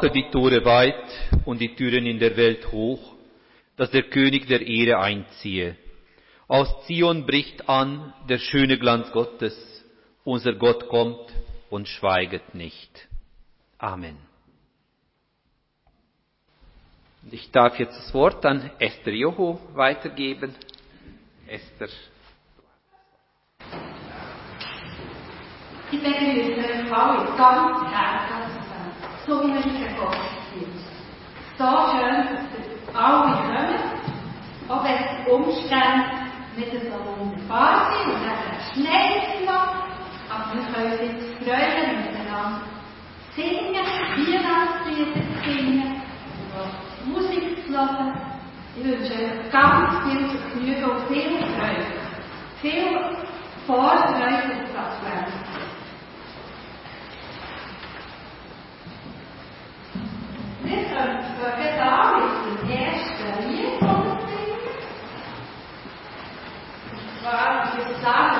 Mache die Tore weit und die Türen in der Welt hoch, dass der König der Ehre einziehe. Aus Zion bricht an der schöne Glanz Gottes. Unser Gott kommt und schweiget nicht. Amen. Ich darf jetzt das Wort an Esther Joho weitergeben. Esther. Ich begrüße euch alle ganz herzlich so wie wir Gottesdienst. So schön, dass alle kommen, auch wenn die Umstände nicht so wunderbar sind und es schnell noch, aber wir können jetzt freuen, miteinander singen, Weihnachtslieder singen und Musik zu hören. Ich wünsche euch ganz viel Vergnügen und viel Freude. Viel Vorfreude zwar,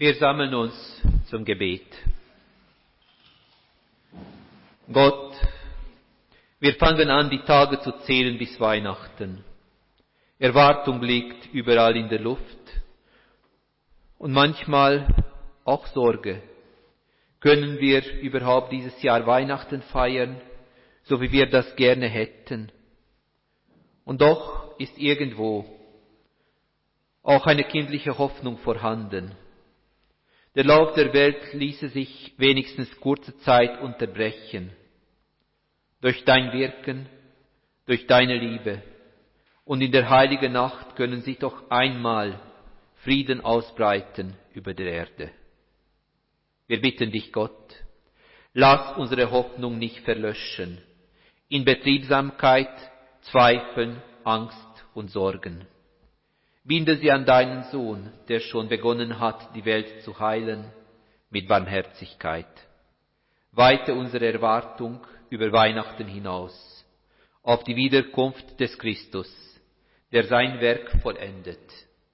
Wir sammeln uns zum Gebet. Gott, wir fangen an, die Tage zu zählen bis Weihnachten. Erwartung liegt überall in der Luft und manchmal auch Sorge. Können wir überhaupt dieses Jahr Weihnachten feiern, so wie wir das gerne hätten? Und doch ist irgendwo auch eine kindliche Hoffnung vorhanden. Der Lauf der Welt ließe sich wenigstens kurze Zeit unterbrechen. Durch dein Wirken, durch deine Liebe. Und in der heiligen Nacht können sich doch einmal Frieden ausbreiten über der Erde. Wir bitten dich, Gott, lass unsere Hoffnung nicht verlöschen. In Betriebsamkeit, Zweifeln, Angst und Sorgen. Binde sie an deinen Sohn, der schon begonnen hat, die Welt zu heilen, mit Barmherzigkeit. Weite unsere Erwartung über Weihnachten hinaus auf die Wiederkunft des Christus, der sein Werk vollendet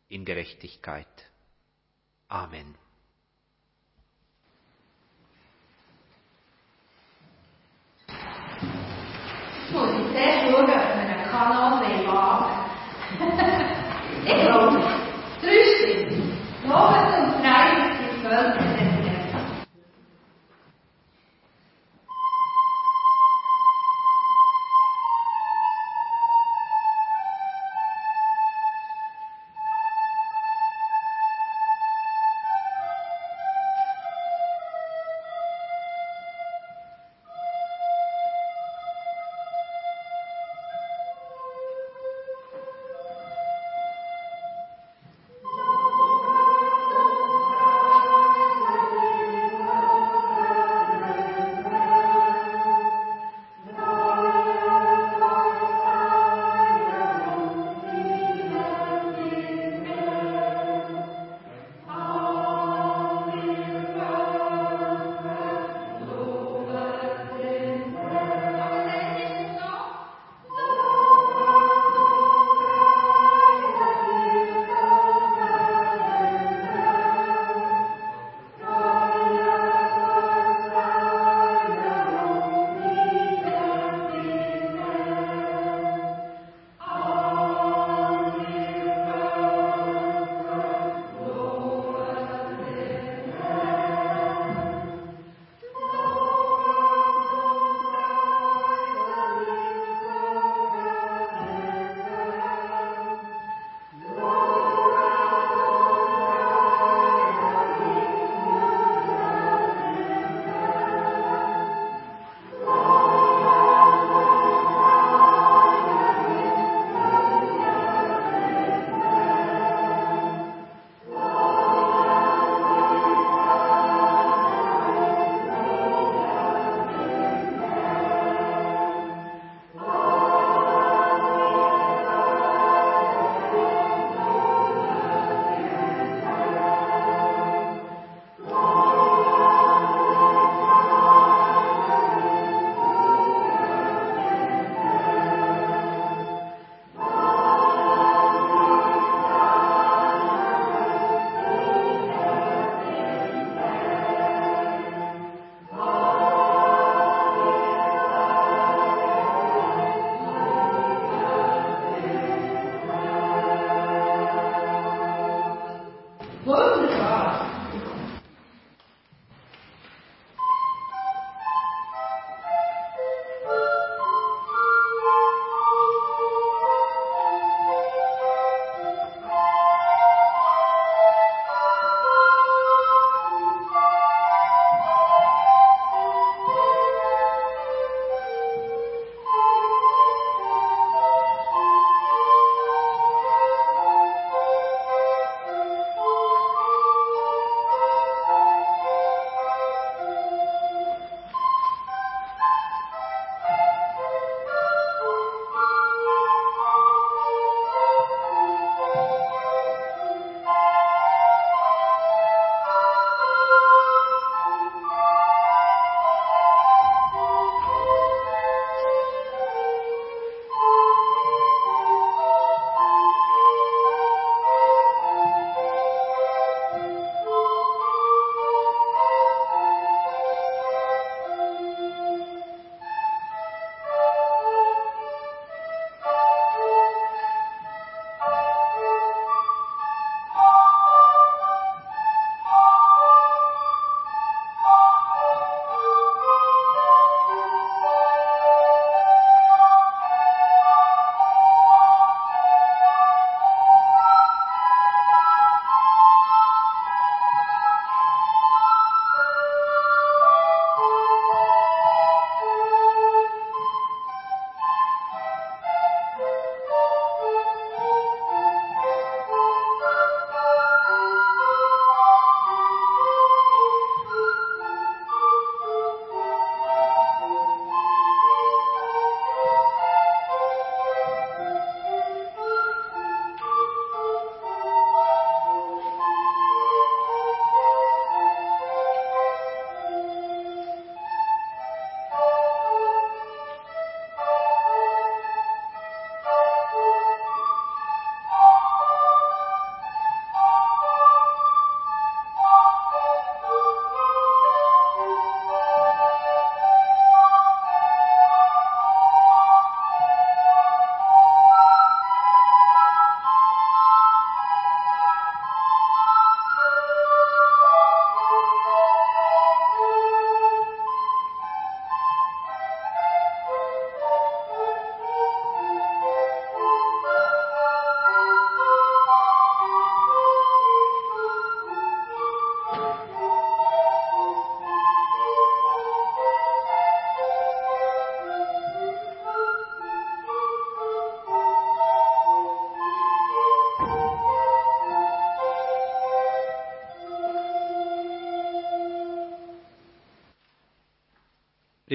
in Gerechtigkeit. Amen. Es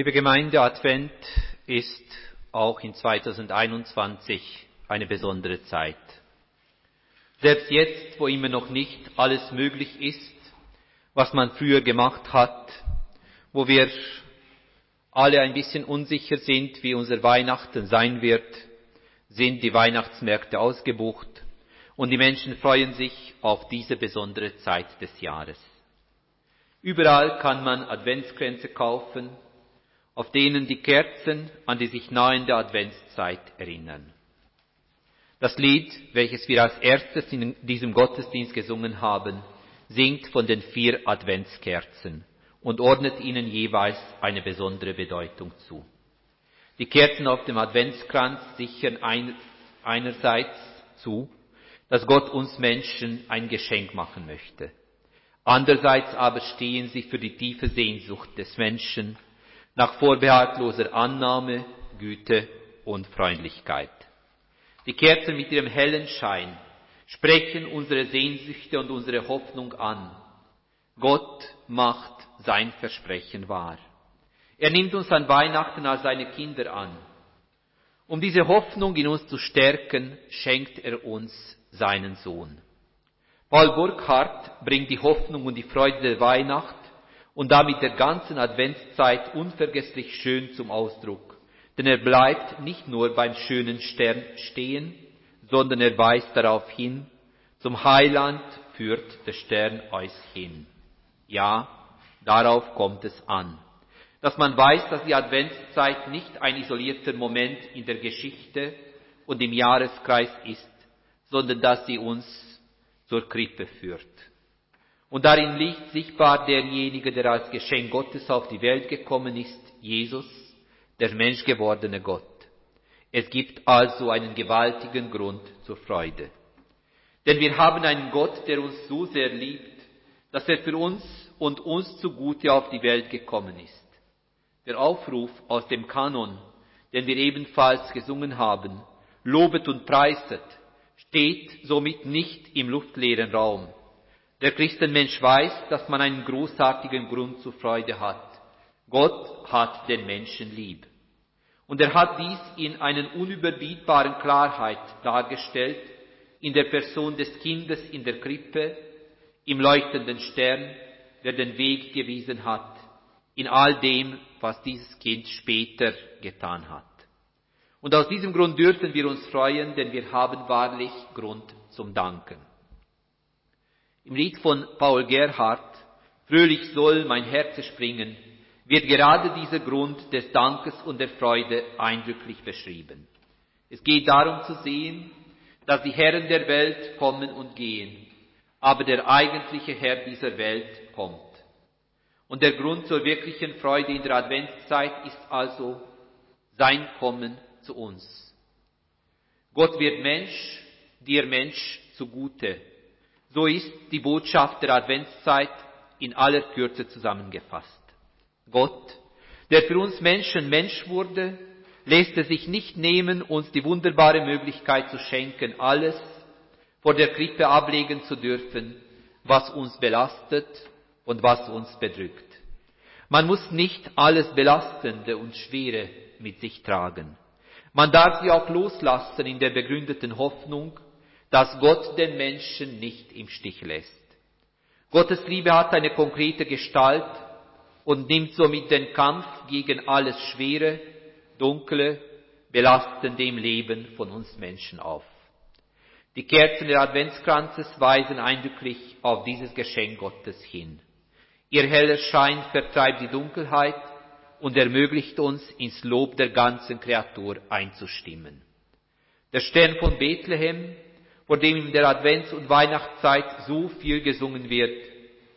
Liebe Gemeinde, Advent ist auch in 2021 eine besondere Zeit. Selbst jetzt, wo immer noch nicht alles möglich ist, was man früher gemacht hat, wo wir alle ein bisschen unsicher sind, wie unser Weihnachten sein wird, sind die Weihnachtsmärkte ausgebucht und die Menschen freuen sich auf diese besondere Zeit des Jahres. Überall kann man Adventskränze kaufen, auf denen die Kerzen an die sich nahende Adventszeit erinnern. Das Lied, welches wir als erstes in diesem Gottesdienst gesungen haben, singt von den vier Adventskerzen und ordnet ihnen jeweils eine besondere Bedeutung zu. Die Kerzen auf dem Adventskranz sichern ein, einerseits zu, dass Gott uns Menschen ein Geschenk machen möchte. Andererseits aber stehen sie für die tiefe Sehnsucht des Menschen nach vorbehaltloser Annahme, Güte und Freundlichkeit. Die Kerzen mit ihrem hellen Schein sprechen unsere Sehnsüchte und unsere Hoffnung an. Gott macht sein Versprechen wahr. Er nimmt uns an Weihnachten als seine Kinder an. Um diese Hoffnung in uns zu stärken, schenkt er uns seinen Sohn. Paul Burkhardt bringt die Hoffnung und die Freude der Weihnacht und damit der ganzen Adventszeit unvergesslich schön zum Ausdruck. Denn er bleibt nicht nur beim schönen Stern stehen, sondern er weist darauf hin, zum Heiland führt der Stern euch hin. Ja, darauf kommt es an. Dass man weiß, dass die Adventszeit nicht ein isolierter Moment in der Geschichte und im Jahreskreis ist, sondern dass sie uns zur Krippe führt. Und darin liegt sichtbar derjenige, der als Geschenk Gottes auf die Welt gekommen ist, Jesus, der menschgewordene Gott. Es gibt also einen gewaltigen Grund zur Freude. Denn wir haben einen Gott, der uns so sehr liebt, dass er für uns und uns zugute auf die Welt gekommen ist. Der Aufruf aus dem Kanon, den wir ebenfalls gesungen haben, lobet und preiset, steht somit nicht im luftleeren Raum. Der Christenmensch weiß, dass man einen großartigen Grund zur Freude hat. Gott hat den Menschen lieb. Und er hat dies in einer unüberbietbaren Klarheit dargestellt, in der Person des Kindes in der Krippe, im leuchtenden Stern, der den Weg gewiesen hat, in all dem, was dieses Kind später getan hat. Und aus diesem Grund dürfen wir uns freuen, denn wir haben wahrlich Grund zum Danken. Im Lied von Paul Gerhardt, Fröhlich soll mein Herz springen, wird gerade dieser Grund des Dankes und der Freude eindrücklich beschrieben. Es geht darum zu sehen, dass die Herren der Welt kommen und gehen, aber der eigentliche Herr dieser Welt kommt. Und der Grund zur wirklichen Freude in der Adventszeit ist also sein Kommen zu uns. Gott wird Mensch, dir Mensch zugute. So ist die Botschaft der Adventszeit in aller Kürze zusammengefasst. Gott, der für uns Menschen Mensch wurde, lässt es sich nicht nehmen, uns die wunderbare Möglichkeit zu schenken, alles vor der Krippe ablegen zu dürfen, was uns belastet und was uns bedrückt. Man muss nicht alles Belastende und Schwere mit sich tragen. Man darf sie auch loslassen in der begründeten Hoffnung, dass Gott den Menschen nicht im Stich lässt. Gottes Liebe hat eine konkrete Gestalt und nimmt somit den Kampf gegen alles Schwere, Dunkle, Belastende im Leben von uns Menschen auf. Die Kerzen der Adventskranzes weisen eindrücklich auf dieses Geschenk Gottes hin. Ihr heller Schein vertreibt die Dunkelheit und ermöglicht uns, ins Lob der ganzen Kreatur einzustimmen. Der Stern von Bethlehem, vor dem in der Advents- und Weihnachtszeit so viel gesungen wird,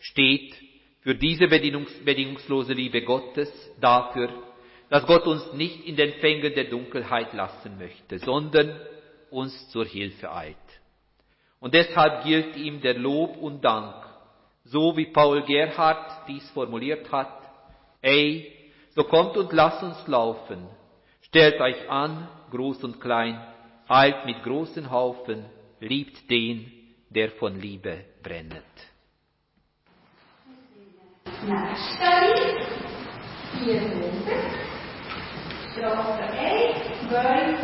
steht für diese bedingungslose Liebe Gottes dafür, dass Gott uns nicht in den Fängen der Dunkelheit lassen möchte, sondern uns zur Hilfe eilt. Und deshalb gilt ihm der Lob und Dank, so wie Paul Gerhard dies formuliert hat, ey, so kommt und lasst uns laufen. Stellt euch an, groß und klein, eilt mit großen Haufen, liebt den, der von Liebe 400, Strophe 1, 2,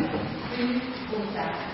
5 und 6.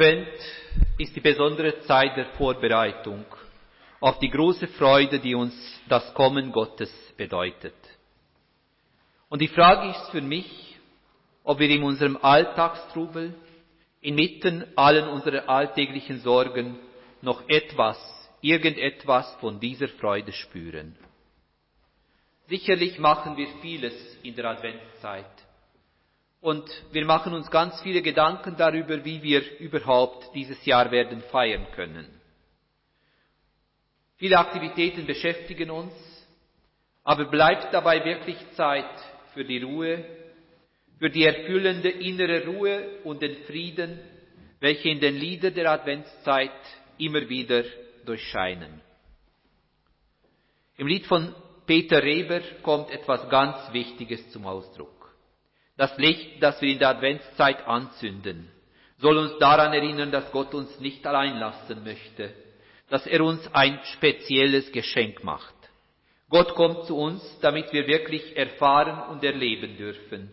Advent ist die besondere Zeit der Vorbereitung auf die große Freude, die uns das Kommen Gottes bedeutet. Und die Frage ist für mich, ob wir in unserem Alltagstrubel, inmitten allen unserer alltäglichen Sorgen, noch etwas, irgendetwas von dieser Freude spüren. Sicherlich machen wir vieles in der Adventszeit. Und wir machen uns ganz viele Gedanken darüber, wie wir überhaupt dieses Jahr werden feiern können. Viele Aktivitäten beschäftigen uns, aber bleibt dabei wirklich Zeit für die Ruhe, für die erfüllende innere Ruhe und den Frieden, welche in den Liedern der Adventszeit immer wieder durchscheinen. Im Lied von Peter Reber kommt etwas ganz Wichtiges zum Ausdruck. Das Licht, das wir in der Adventszeit anzünden, soll uns daran erinnern, dass Gott uns nicht allein lassen möchte, dass er uns ein spezielles Geschenk macht. Gott kommt zu uns, damit wir wirklich erfahren und erleben dürfen.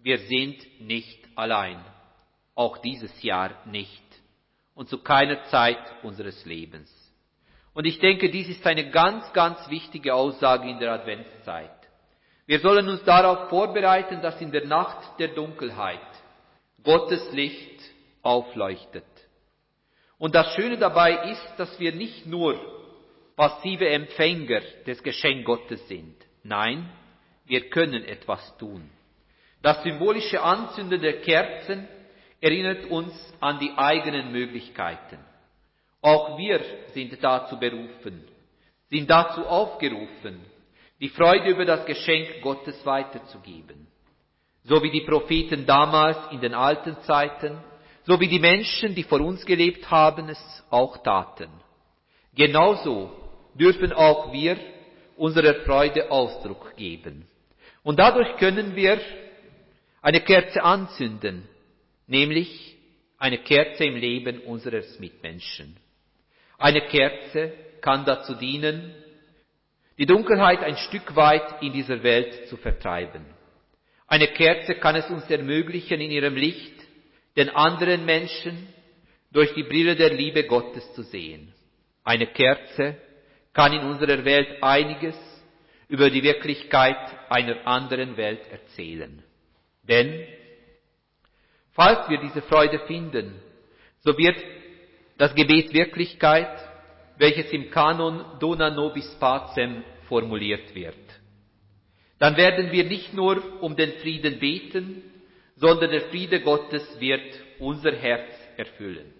Wir sind nicht allein, auch dieses Jahr nicht und zu keiner Zeit unseres Lebens. Und ich denke, dies ist eine ganz, ganz wichtige Aussage in der Adventszeit. Wir sollen uns darauf vorbereiten, dass in der Nacht der Dunkelheit Gottes Licht aufleuchtet. Und das Schöne dabei ist, dass wir nicht nur passive Empfänger des Geschenk Gottes sind. Nein, wir können etwas tun. Das symbolische Anzünden der Kerzen erinnert uns an die eigenen Möglichkeiten. Auch wir sind dazu berufen, sind dazu aufgerufen, die Freude über das Geschenk Gottes weiterzugeben. So wie die Propheten damals in den alten Zeiten, so wie die Menschen, die vor uns gelebt haben, es auch taten. Genauso dürfen auch wir unserer Freude Ausdruck geben. Und dadurch können wir eine Kerze anzünden, nämlich eine Kerze im Leben unseres Mitmenschen. Eine Kerze kann dazu dienen, die Dunkelheit ein Stück weit in dieser Welt zu vertreiben. Eine Kerze kann es uns ermöglichen, in ihrem Licht den anderen Menschen durch die Brille der Liebe Gottes zu sehen. Eine Kerze kann in unserer Welt einiges über die Wirklichkeit einer anderen Welt erzählen. Denn falls wir diese Freude finden, so wird das Gebet Wirklichkeit, welches im Kanon Dona Nobis Pacem formuliert wird. Dann werden wir nicht nur um den Frieden beten, sondern der Friede Gottes wird unser Herz erfüllen.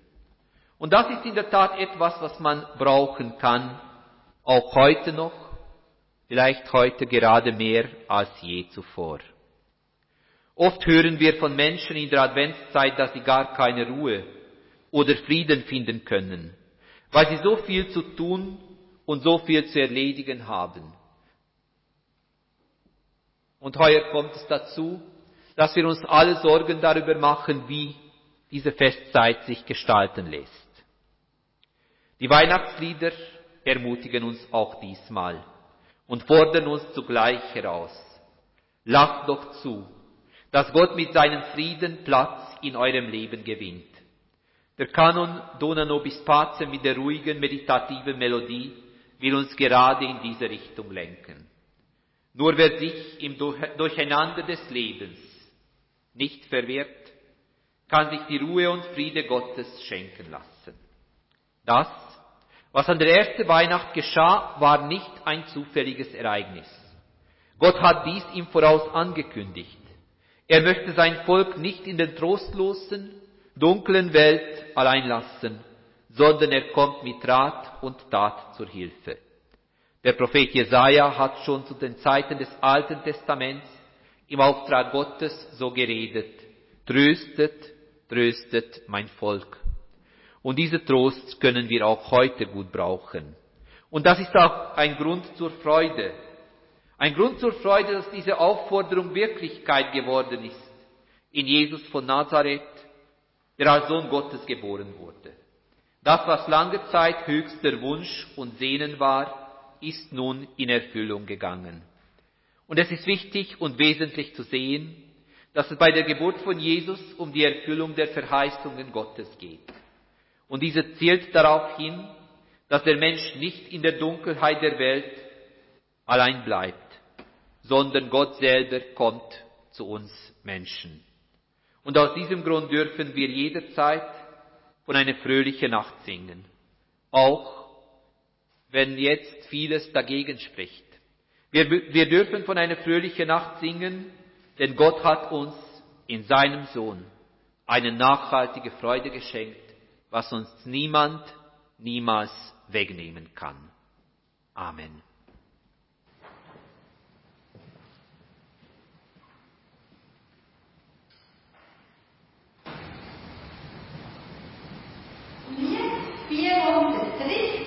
Und das ist in der Tat etwas, was man brauchen kann, auch heute noch, vielleicht heute gerade mehr als je zuvor. Oft hören wir von Menschen in der Adventszeit, dass sie gar keine Ruhe oder Frieden finden können, weil sie so viel zu tun und so viel zu erledigen haben. Und heuer kommt es dazu, dass wir uns alle Sorgen darüber machen, wie diese Festzeit sich gestalten lässt. Die Weihnachtslieder ermutigen uns auch diesmal und fordern uns zugleich heraus. Lasst doch zu, dass Gott mit seinem Frieden Platz in eurem Leben gewinnt. Der Kanon Dona Nobis Pace mit der ruhigen, meditativen Melodie will uns gerade in diese Richtung lenken. Nur wer sich im Durcheinander des Lebens nicht verwirrt, kann sich die Ruhe und Friede Gottes schenken lassen. Das, was an der ersten Weihnacht geschah, war nicht ein zufälliges Ereignis. Gott hat dies im Voraus angekündigt. Er möchte sein Volk nicht in den trostlosen, dunklen Welt allein lassen, sondern er kommt mit Rat und Tat zur Hilfe. Der Prophet Jesaja hat schon zu den Zeiten des Alten Testaments im Auftrag Gottes so geredet. Tröstet, tröstet mein Volk. Und diesen Trost können wir auch heute gut brauchen. Und das ist auch ein Grund zur Freude. Ein Grund zur Freude, dass diese Aufforderung Wirklichkeit geworden ist. In Jesus von Nazareth, der als Sohn Gottes geboren wurde. Das, was lange Zeit höchster Wunsch und Sehnen war, ist nun in Erfüllung gegangen. Und es ist wichtig und wesentlich zu sehen, dass es bei der Geburt von Jesus um die Erfüllung der Verheißungen Gottes geht. Und diese zielt darauf hin, dass der Mensch nicht in der Dunkelheit der Welt allein bleibt, sondern Gott selber kommt zu uns Menschen. Und aus diesem Grund dürfen wir jederzeit von einer fröhlichen Nacht singen, auch wenn jetzt vieles dagegen spricht. Wir, wir dürfen von einer fröhlichen Nacht singen, denn Gott hat uns in seinem Sohn eine nachhaltige Freude geschenkt, was uns niemand niemals wegnehmen kann. Amen. Wir 413 herbei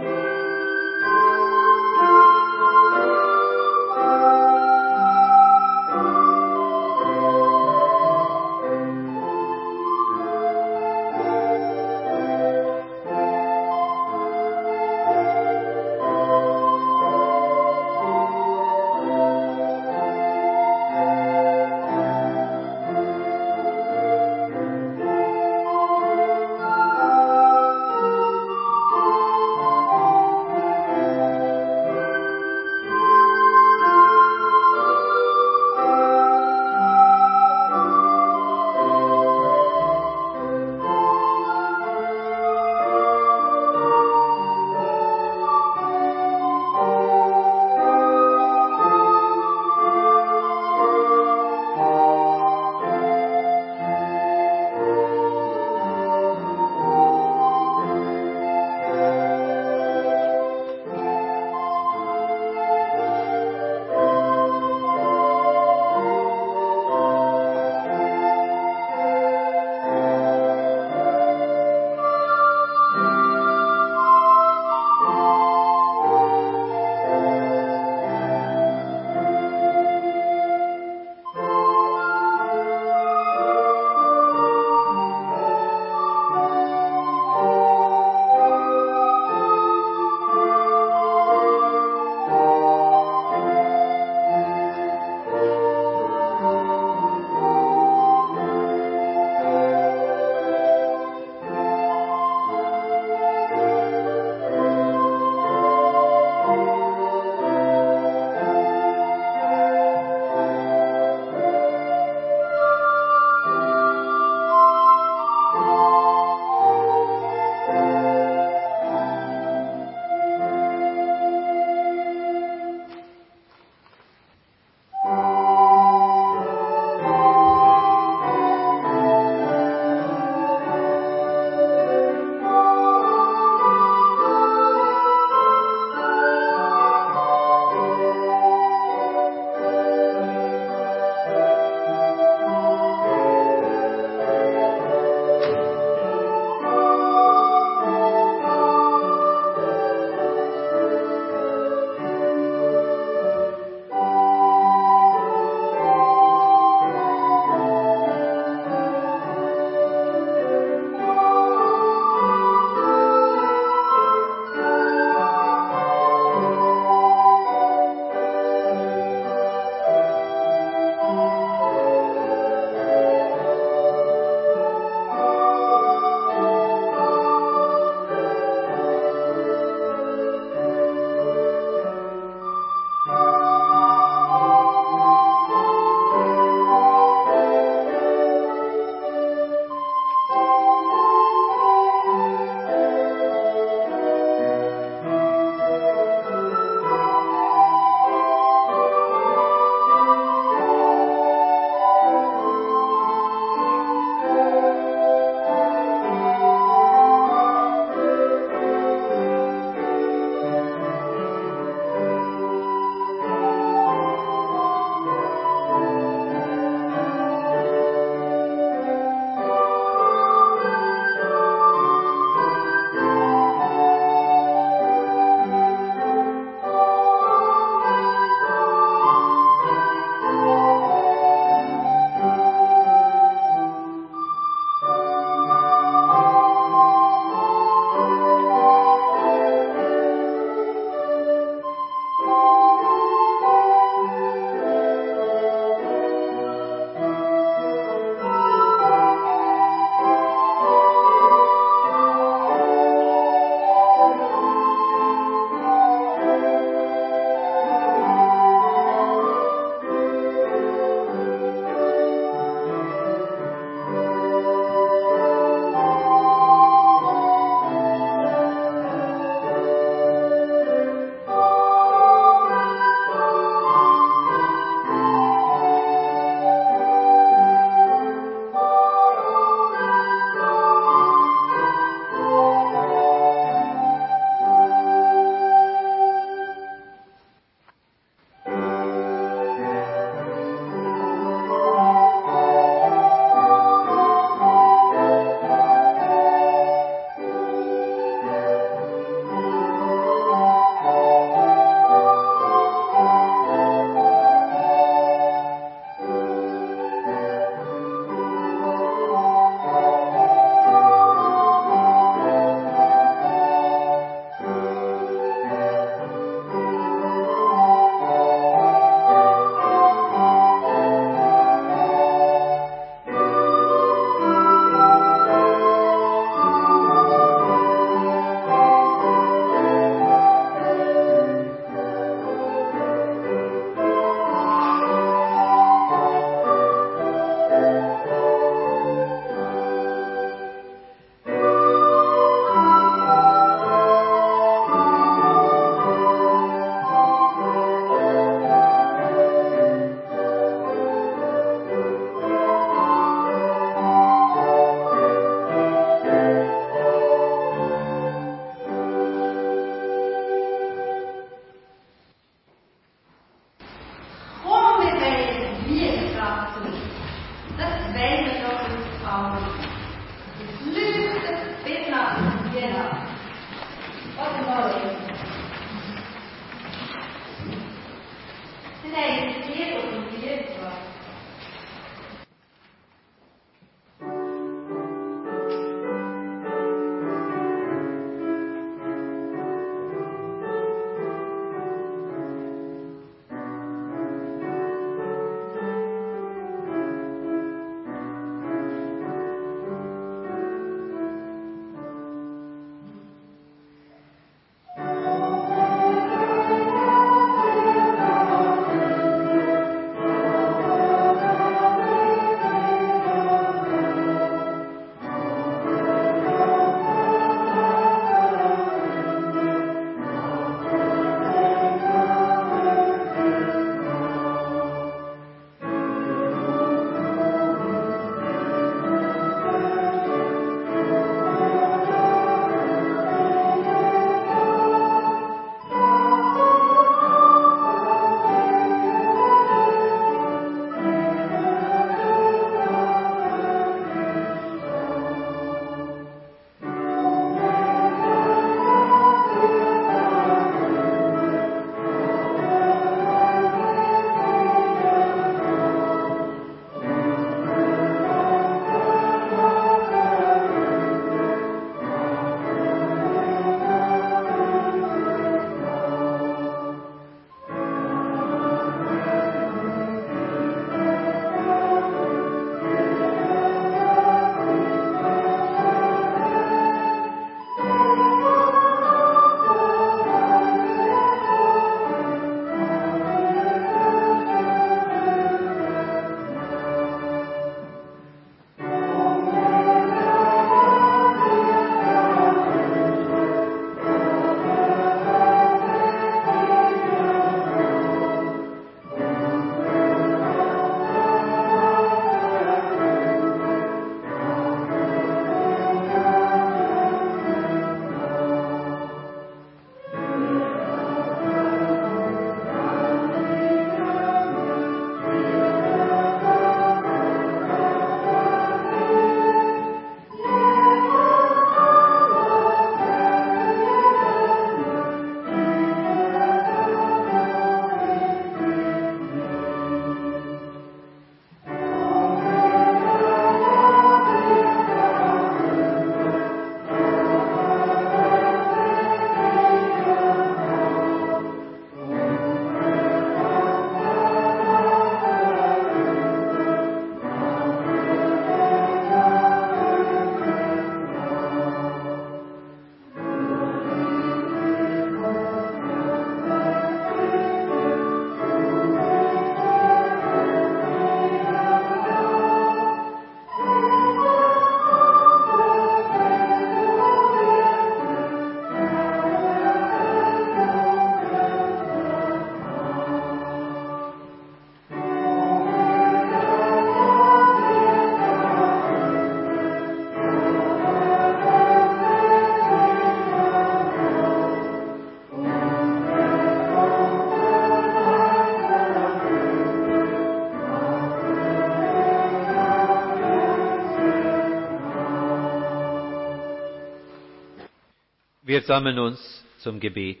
Wir sammeln uns zum Gebet.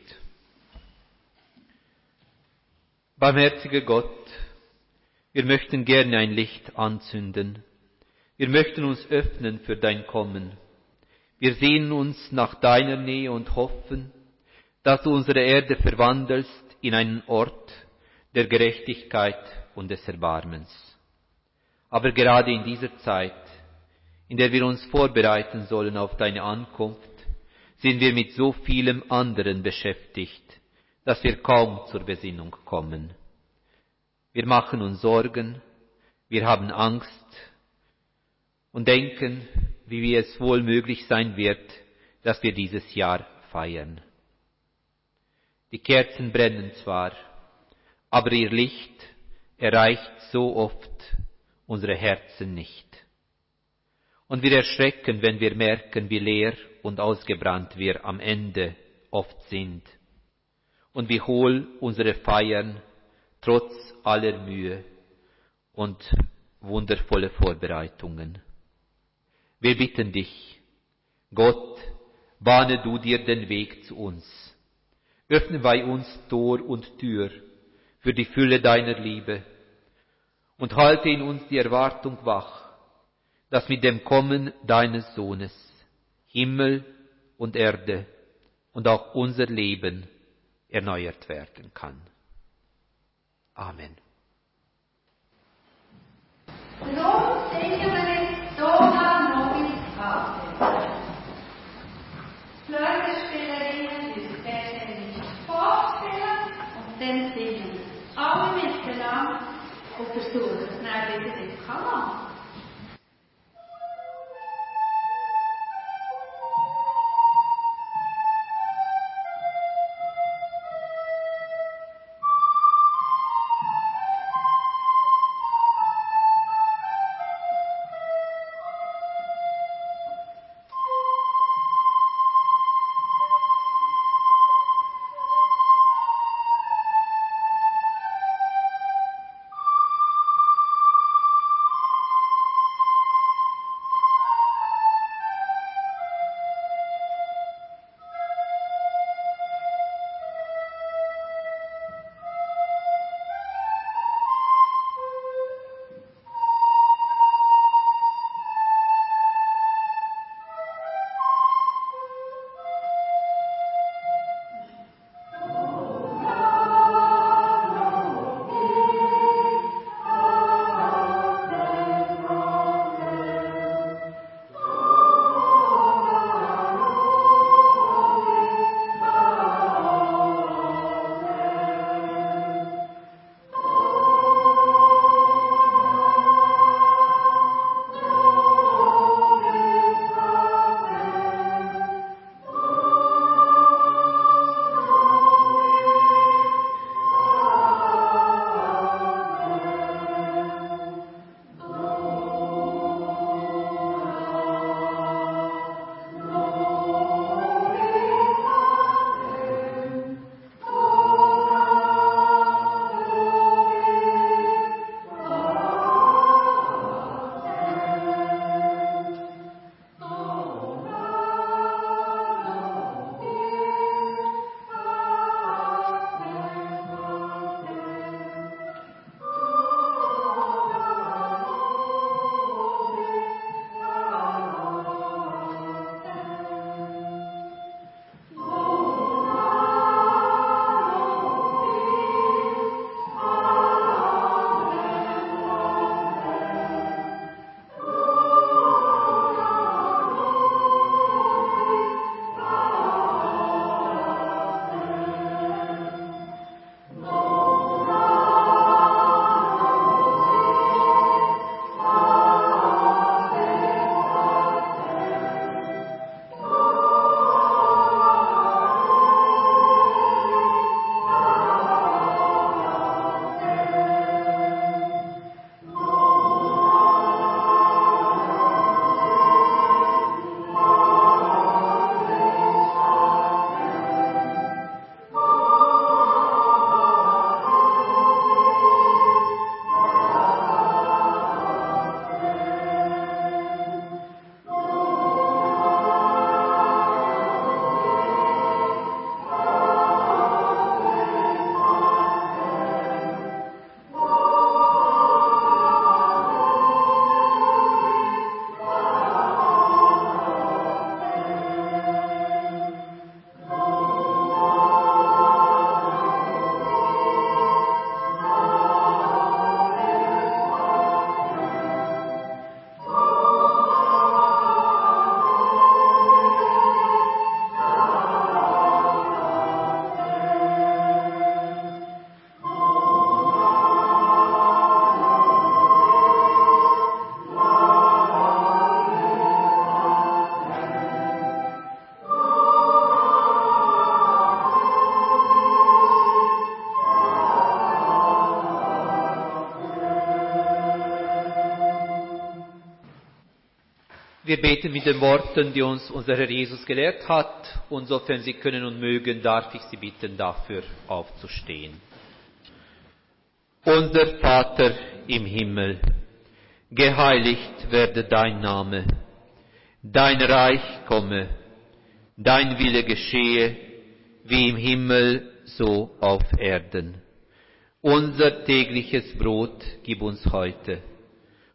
Barmherziger Gott, wir möchten gerne ein Licht anzünden. Wir möchten uns öffnen für dein Kommen. Wir sehnen uns nach deiner Nähe und hoffen, dass du unsere Erde verwandelst in einen Ort der Gerechtigkeit und des Erbarmens. Aber gerade in dieser Zeit, in der wir uns vorbereiten sollen auf deine Ankunft, sind wir mit so vielem anderen beschäftigt, dass wir kaum zur Besinnung kommen. Wir machen uns Sorgen, wir haben Angst und denken, wie es wohl möglich sein wird, dass wir dieses Jahr feiern. Die Kerzen brennen zwar, aber ihr Licht erreicht so oft unsere Herzen nicht. Und wir erschrecken, wenn wir merken, wie leer und ausgebrannt wir am Ende oft sind und wie hohl unsere Feiern trotz aller Mühe und wundervolle Vorbereitungen. Wir bitten dich, Gott, bahne du dir den Weg zu uns. Öffne bei uns Tor und Tür für die Fülle deiner Liebe und halte in uns die Erwartung wach, dass mit dem Kommen deines Sohnes Himmel und Erde und auch unser Leben erneuert werden kann. Amen. Darum Wir beten mit den Worten, die uns unser Herr Jesus gelehrt hat, und sofern Sie können und mögen, darf ich Sie bitten, dafür aufzustehen. Unser Vater im Himmel, geheiligt werde dein Name, dein Reich komme, dein Wille geschehe, wie im Himmel, so auf Erden. Unser tägliches Brot gib uns heute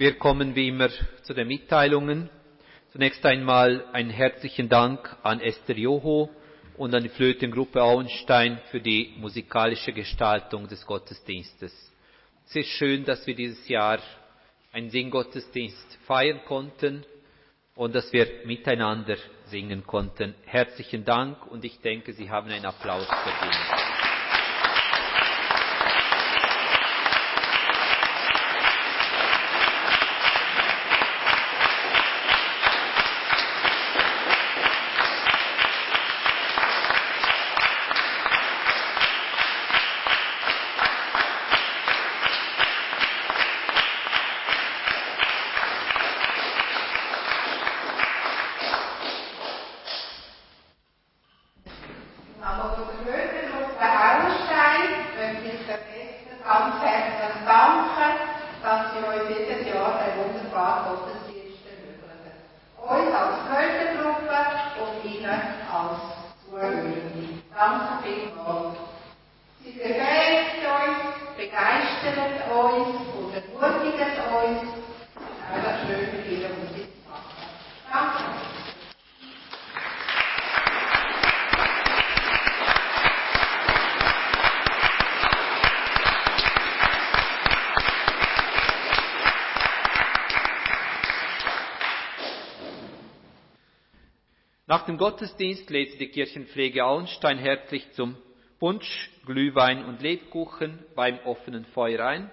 Wir kommen wie immer zu den Mitteilungen. Zunächst einmal einen herzlichen Dank an Esther Joho und an die Flötengruppe Auenstein für die musikalische Gestaltung des Gottesdienstes. Es ist schön, dass wir dieses Jahr einen Singgottesdienst feiern konnten und dass wir miteinander singen konnten. Herzlichen Dank und ich denke, Sie haben einen Applaus verdient. Dem Gottesdienst lädt die Kirchenpflege Auenstein herzlich zum Punsch, Glühwein und Lebkuchen beim offenen Feuer ein.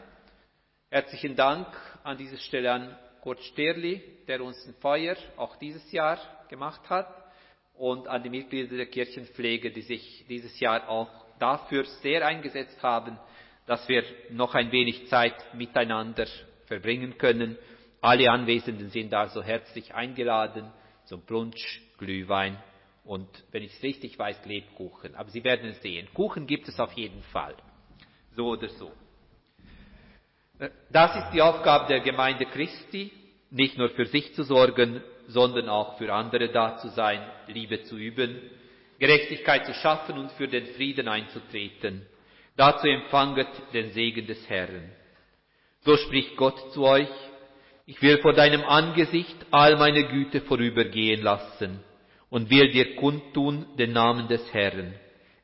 Herzlichen Dank an dieser Stelle an Kurt Sterli, der uns ein Feuer auch dieses Jahr gemacht hat und an die Mitglieder der Kirchenpflege, die sich dieses Jahr auch dafür sehr eingesetzt haben, dass wir noch ein wenig Zeit miteinander verbringen können. Alle Anwesenden sind also herzlich eingeladen zum Brunch, Glühwein und, wenn ich es richtig weiß, Lebkuchen. Aber Sie werden es sehen. Kuchen gibt es auf jeden Fall. So oder so. Das ist die Aufgabe der Gemeinde Christi, nicht nur für sich zu sorgen, sondern auch für andere da zu sein, Liebe zu üben, Gerechtigkeit zu schaffen und für den Frieden einzutreten. Dazu empfanget den Segen des Herrn. So spricht Gott zu euch, ich will vor deinem Angesicht all meine Güte vorübergehen lassen und will dir kundtun den Namen des Herrn.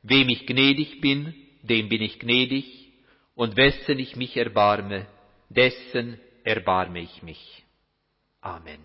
Wem ich gnädig bin, dem bin ich gnädig, und wessen ich mich erbarme, dessen erbarme ich mich. Amen.